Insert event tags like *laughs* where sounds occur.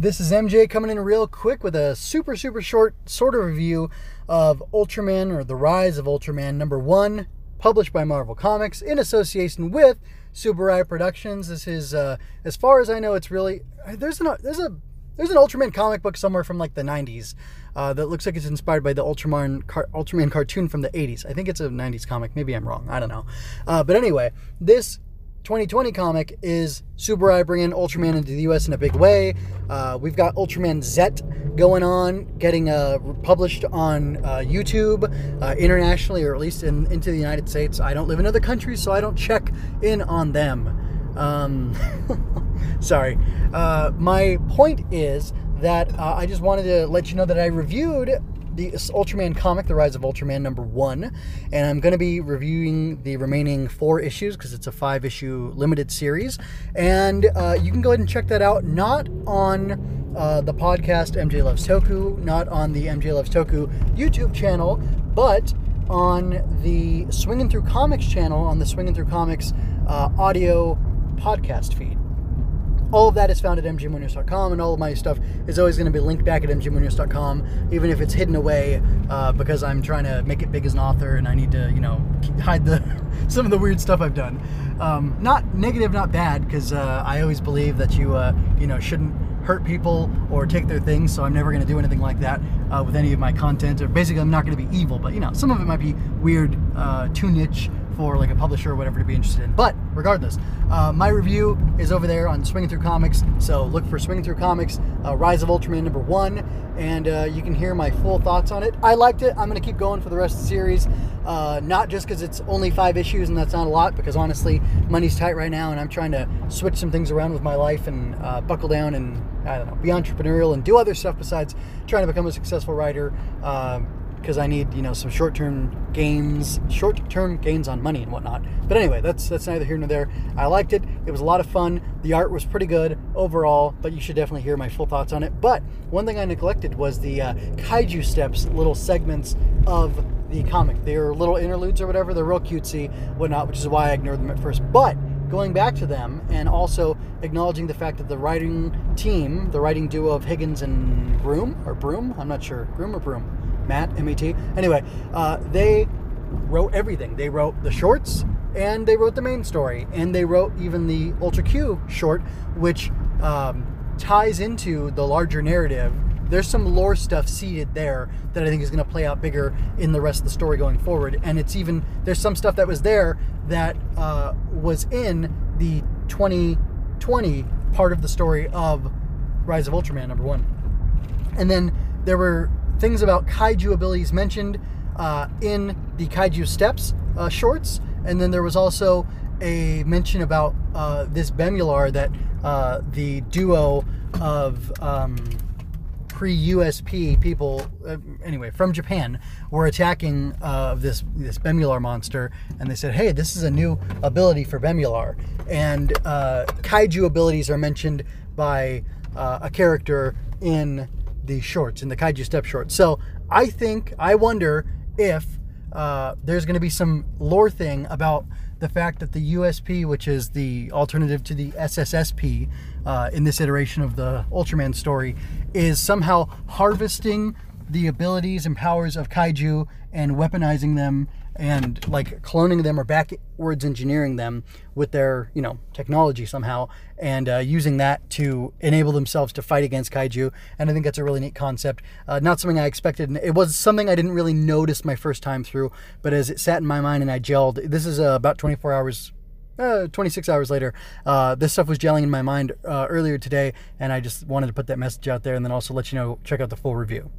This is MJ coming in real quick with a super, super short sort of review of Ultraman or The Rise of Ultraman number one, published by Marvel Comics in association with Tsuburaya Productions. This is, uh, as far as I know, it's really there's an there's a there's an Ultraman comic book somewhere from like the 90s uh, that looks like it's inspired by the Ultraman car- Ultraman cartoon from the 80s. I think it's a 90s comic. Maybe I'm wrong. I don't know. Uh, but anyway, this 2020 comic is Tsuburaya bringing Ultraman into the US in a big way. Uh, we've got Ultraman Zet going on, getting uh, published on uh, YouTube uh, internationally, or at least in, into the United States. I don't live in other countries, so I don't check in on them. Um, *laughs* sorry. Uh, my point is that uh, I just wanted to let you know that I reviewed the Ultraman comic, The Rise of Ultraman number one, and I'm going to be reviewing the remaining four issues because it's a five issue limited series. And uh, you can go ahead and check that out, not on uh, the podcast MJ Loves Toku, not on the MJ Loves Toku YouTube channel, but on the Swinging Through Comics channel, on the Swinging Through Comics uh, audio podcast feed all of that is found at mjmunoz.com, and all of my stuff is always going to be linked back at mjmunoz.com, even if it's hidden away uh, because I'm trying to make it big as an author and I need to, you know, *laughs* hide the *laughs* some of the weird stuff I've done. Um, not negative, not bad, because uh, I always believe that you, uh, you know, shouldn't hurt people or take their things. So I'm never going to do anything like that uh, with any of my content. Or basically, I'm not going to be evil, but you know, some of it might be weird, uh, too niche for like a publisher or whatever to be interested in. But regardless, uh, my review is over there on Swinging Through Comics. So look for Swinging Through Comics, uh, Rise of Ultraman number one, and uh, you can hear my full thoughts on it. I liked it. I'm going to keep going for the rest of the series. Uh, not just because it's only five issues and that's not a lot, because honestly, money's tight right now, and I'm trying to switch some things around with my life and uh, buckle down and I don't know, be entrepreneurial and do other stuff besides trying to become a successful writer. Um, because I need you know some short-term gains, short-term gains on money and whatnot. But anyway, that's that's neither here nor there. I liked it. It was a lot of fun. The art was pretty good overall, but you should definitely hear my full thoughts on it. But one thing I neglected was the uh, kaiju steps, little segments of the comic. They're little interludes or whatever. They're real cutesy, whatnot, which is why I ignored them at first. But going back to them and also acknowledging the fact that the writing team, the writing duo of Higgins and Broom or Broom, I'm not sure, Groom or Broom Matt, M E T. Anyway, uh, they wrote everything. They wrote the shorts and they wrote the main story and they wrote even the Ultra Q short, which um, ties into the larger narrative. There's some lore stuff seeded there that I think is going to play out bigger in the rest of the story going forward. And it's even, there's some stuff that was there that uh, was in the 2020 part of the story of Rise of Ultraman number one. And then there were things about kaiju abilities mentioned uh, in the Kaiju Steps uh, shorts, and then there was also a mention about uh, this Bemular that uh, the duo of um, pre-USP people, uh, anyway, from Japan, were attacking uh, this this Bemular monster, and they said, "Hey, this is a new ability for Bemular." And kaiju abilities are mentioned by a character in the shorts, in the Kaiju Step shorts. So I think, I wonder if uh, there's going to be some lore thing about the fact that the USP, which is the alternative to the SSSP uh, in this iteration of the Ultraman story, is somehow harvesting the abilities and powers of kaiju and weaponizing them and like cloning them or backwards engineering them with their you know technology somehow and uh, using that to enable themselves to fight against kaiju. And i think that's a really neat concept. Uh, not something i expected. It was something i didn't really notice my first time through but as it sat in my mind and i gelled this is uh, about 24 hours uh, 26 hours later, uh, this stuff was gelling in my mind uh, earlier today, and I just wanted to put that message out there and then also let you know check out the full review.